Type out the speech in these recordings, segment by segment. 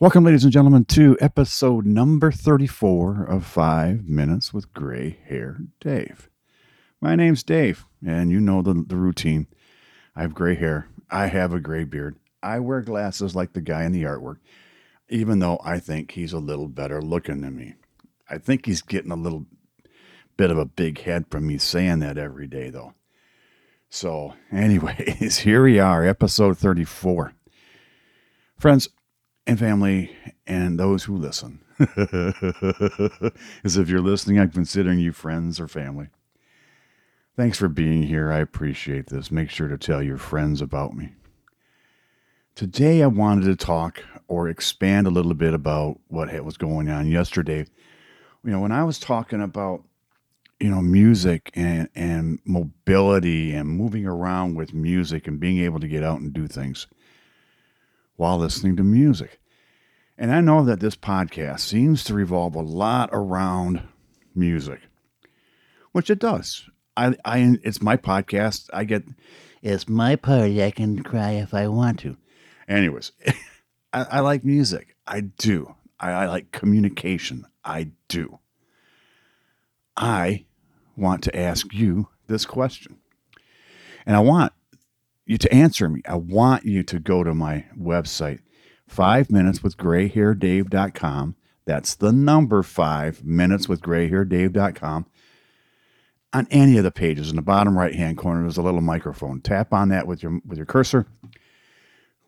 Welcome, ladies and gentlemen, to episode number 34 of Five Minutes with Gray Hair Dave. My name's Dave, and you know the, the routine. I have gray hair. I have a gray beard. I wear glasses like the guy in the artwork, even though I think he's a little better looking than me. I think he's getting a little bit of a big head from me saying that every day, though. So, anyways, here we are, episode 34. Friends, and family and those who listen. As if you're listening, I'm considering you friends or family. Thanks for being here. I appreciate this. Make sure to tell your friends about me. Today, I wanted to talk or expand a little bit about what was going on yesterday. You know, when I was talking about, you know, music and, and mobility and moving around with music and being able to get out and do things while listening to music. And I know that this podcast seems to revolve a lot around music, which it does. I, I, it's my podcast. I get, it's my party. I can cry if I want to. Anyways, I, I like music. I do. I, I like communication. I do. I want to ask you this question. And I want you to answer me. I want you to go to my website, five minutes with grayhairdave.com. That's the number five minutes with grayhairdave.com. On any of the pages in the bottom right hand corner, there's a little microphone. Tap on that with your with your cursor.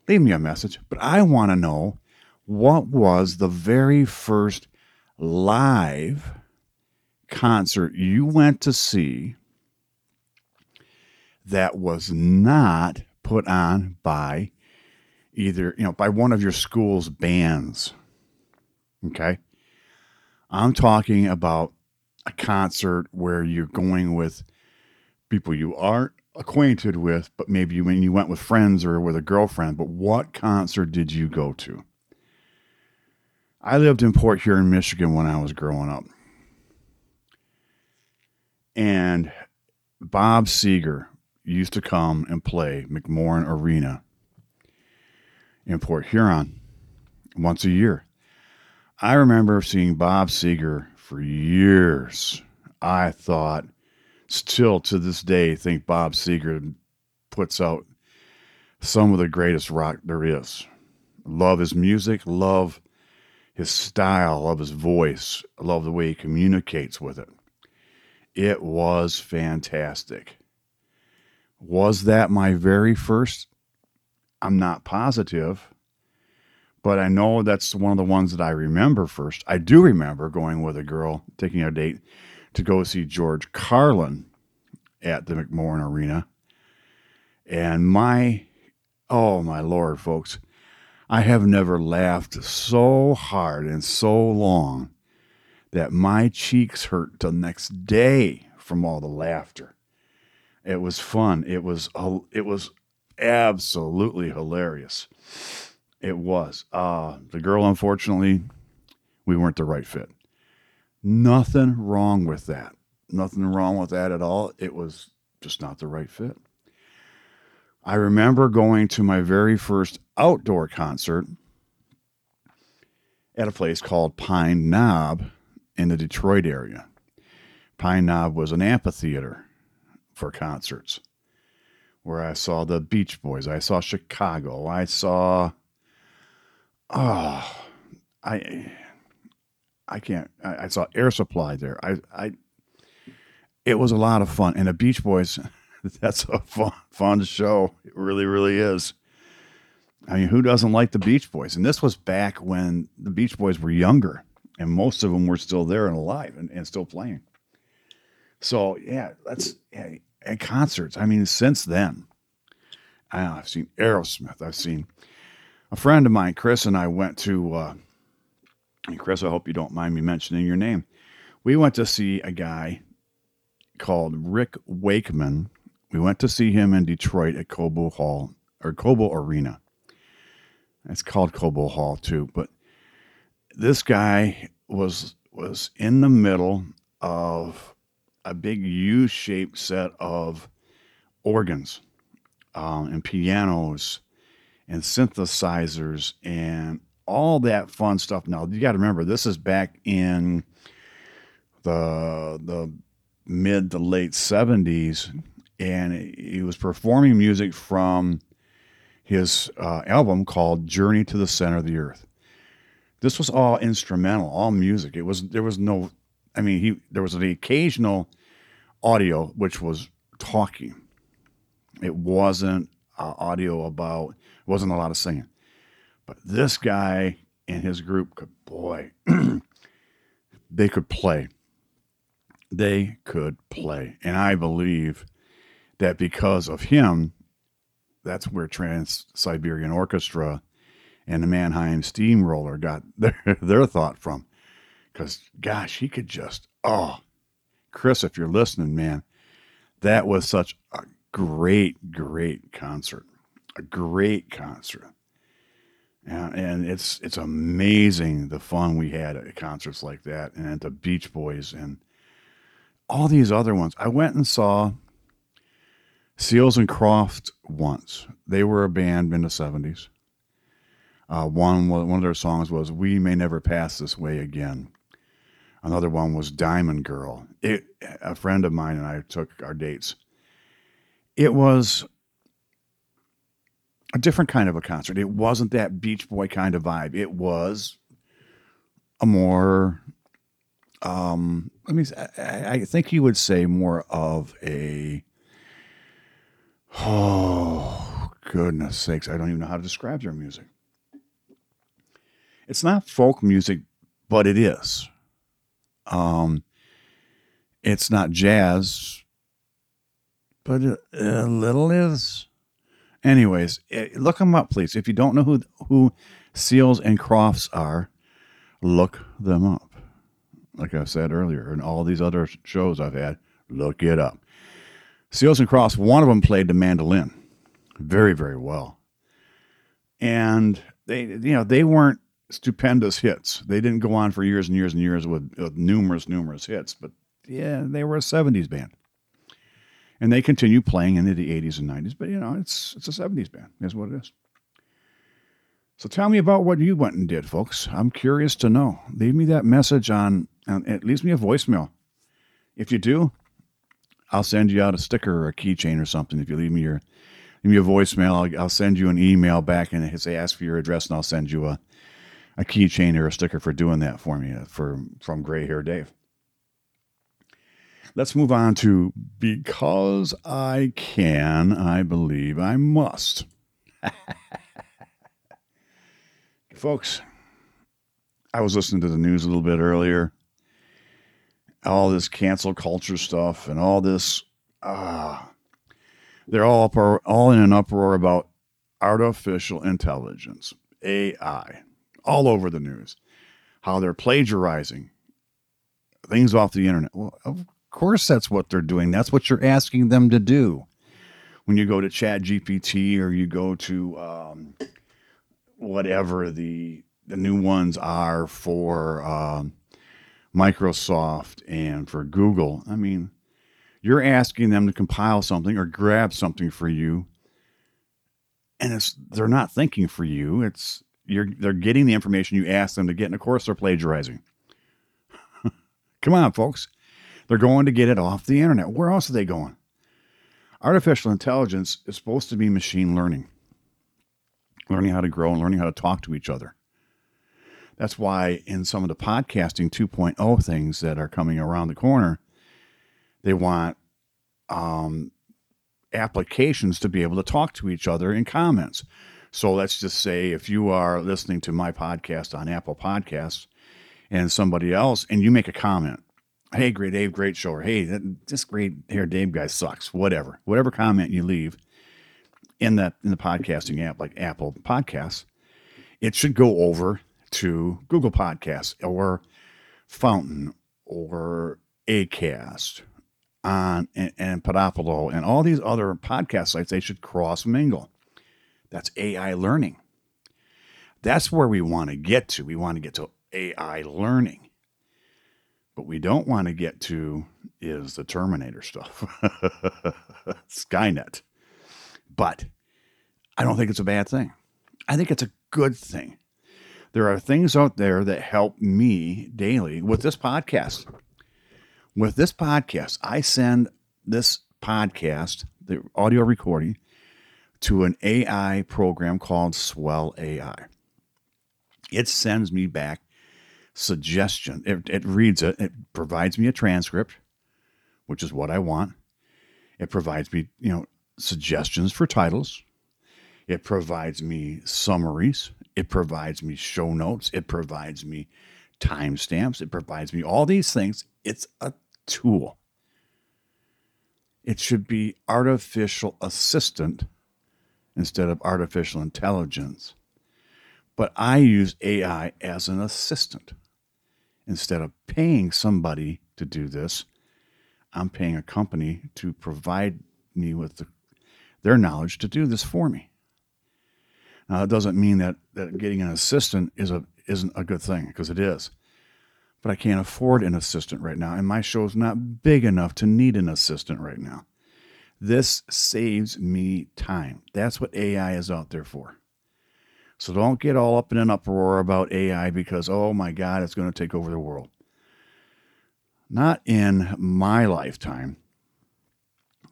Leave me a message. But I want to know what was the very first live concert you went to see that was not put on by either, you know, by one of your school's bands. Okay. I'm talking about a concert where you're going with people you aren't acquainted with, but maybe when you went with friends or with a girlfriend. But what concert did you go to? I lived in Port Huron, Michigan when I was growing up. And Bob Seger used to come and play McMorran Arena in Port Huron once a year. I remember seeing Bob Seger for years. I thought, still to this day, think Bob Seger puts out some of the greatest rock there is. Love his music, love his style, love his voice, love the way he communicates with it. It was fantastic. Was that my very first? I'm not positive, but I know that's one of the ones that I remember first. I do remember going with a girl, taking a date to go see George Carlin at the McMorran Arena. And my, oh my Lord, folks, I have never laughed so hard and so long that my cheeks hurt till next day from all the laughter. It was fun. It was it was absolutely hilarious. It was. Uh, the girl, unfortunately, we weren't the right fit. Nothing wrong with that. Nothing wrong with that at all. It was just not the right fit. I remember going to my very first outdoor concert at a place called Pine Knob in the Detroit area. Pine Knob was an amphitheater for concerts where I saw the Beach Boys, I saw Chicago, I saw oh I I can't I, I saw Air Supply there. I I it was a lot of fun. And the Beach Boys, that's a fun fun show. It really, really is. I mean, who doesn't like the Beach Boys? And this was back when the Beach Boys were younger and most of them were still there and alive and, and still playing. So yeah, that's yeah, at concerts. I mean, since then, I have seen Aerosmith. I've seen a friend of mine, Chris, and I went to. Uh, and Chris, I hope you don't mind me mentioning your name. We went to see a guy called Rick Wakeman. We went to see him in Detroit at Cobo Hall or Cobo Arena. It's called Cobo Hall too, but this guy was was in the middle of a big U-shaped set of organs um, and pianos and synthesizers and all that fun stuff. Now you got to remember, this is back in the the mid to late seventies, and he was performing music from his uh, album called "Journey to the Center of the Earth." This was all instrumental, all music. It was there was no, I mean, he there was the occasional audio which was talking. It wasn't uh, audio about, wasn't a lot of singing. But this guy and his group could, boy, they could play. They could play. And I believe that because of him, that's where Trans Siberian Orchestra and the Mannheim Steamroller got their, their thought from. Because, gosh, he could just, oh, Chris, if you're listening, man, that was such a great, great concert. A great concert. And, and it's it's amazing the fun we had at concerts like that and at the Beach Boys and all these other ones. I went and saw Seals and Crofts once. They were a band in the 70s. Uh, one one of their songs was "We May Never Pass This Way Again." Another one was Diamond Girl. It, a friend of mine and I took our dates. It was a different kind of a concert. It wasn't that Beach Boy kind of vibe. It was a more, um, I mean, I, I think you would say more of a, oh, goodness sakes, I don't even know how to describe their music. It's not folk music, but it is. Um, it's not jazz, but a, little is. Anyways, eh, look them up, please. If you don't know who who Seals and Crofts are, look them up. Like I said earlier, and all these other shows I've had, look it up. Seals and Crofts, one of them played the mandolin very, very well. And they, you know, they weren't stupendous hits. They didn't go on for years and years and years with, with numerous, numerous hits, but yeah, they were a 70s band. And they continue playing into the 80s and 90s, but you know, it's it's a 70s band. Is what it is. So tell me about what you went and did, folks. I'm curious to know. Leave me that message on, on it leaves me a voicemail. If you do, I'll send you out a sticker or a keychain or something. If you leave me your leave me a voicemail, I'll, I'll send you an email back and say ask for your address, and I'll send you a a keychain or a sticker for doing that for me uh, for from Gray Hair Dave. Let's move on to because I can, I believe I must. Folks, I was listening to the news a little bit earlier. All this cancel culture stuff and all this, uh, they're all up, all in an uproar about artificial intelligence, AI all over the news how they're plagiarizing things off the internet. Well, of course, that's what they're doing. That's what you're asking them to do. When you go to Chat GPT or you go to um, whatever the the new ones are for um, Microsoft and for Google, I mean, you're asking them to compile something or grab something for you, and it's they're not thinking for you. It's you're they're getting the information you asked them to get, and of course they're plagiarizing. Come on, folks. They're going to get it off the internet. Where else are they going? Artificial intelligence is supposed to be machine learning, learning how to grow and learning how to talk to each other. That's why in some of the podcasting 2.0 things that are coming around the corner, they want um, applications to be able to talk to each other in comments. So let's just say if you are listening to my podcast on Apple Podcasts and somebody else, and you make a comment, hey, great Dave, great show, or hey, this Gray Hair Dave guy sucks, whatever, whatever comment you leave in that in the podcasting app like Apple Podcasts, it should go over to Google Podcasts or Fountain or Acast on and, and Podopolo and all these other podcast sites. They should cross mingle. That's AI learning. That's where we want to get to. We want to get to AI learning. What we don't want to get to is the Terminator stuff, Skynet. But I don't think it's a bad thing. I think it's a good thing. There are things out there that help me daily with this podcast. With this podcast, I send this podcast, the audio recording, to an AI program called Swell AI. It sends me back suggestion. It, it reads it. It provides me a transcript, which is what I want. It provides me, you know, suggestions for titles. It provides me summaries. It provides me show notes. It provides me timestamps. It provides me all these things. It's a tool. It should be artificial assistant instead of artificial intelligence. But I use AI as an assistant. Instead of paying somebody to do this, I'm paying a company to provide me with the, their knowledge to do this for me. Now, that doesn't mean that, that getting an assistant is a, isn't a good thing, because it is. But I can't afford an assistant right now, and my show's not big enough to need an assistant right now. This saves me time. That's what AI is out there for. So don't get all up in an uproar about AI because, oh my God, it's going to take over the world. Not in my lifetime.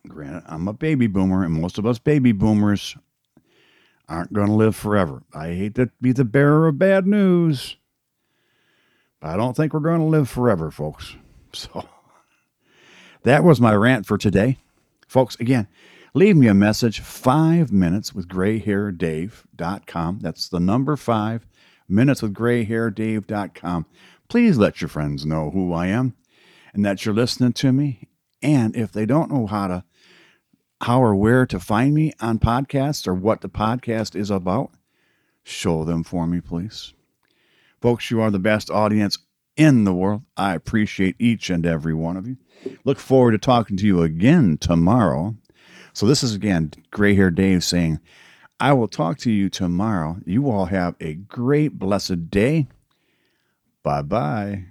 Granted, I'm a baby boomer, and most of us baby boomers aren't going to live forever. I hate to be the bearer of bad news, but I don't think we're going to live forever, folks. So that was my rant for today. Folks, again, leave me a message five minutes with grayhairdave.com. That's the number five minutes with grayhairdave.com. Please let your friends know who I am and that you're listening to me. And if they don't know how to how or where to find me on podcasts or what the podcast is about, show them for me, please. Folks, you are the best audience in the world. I appreciate each and every one of you. Look forward to talking to you again tomorrow. So, this is again Gray Hair Dave saying, I will talk to you tomorrow. You all have a great, blessed day. Bye bye.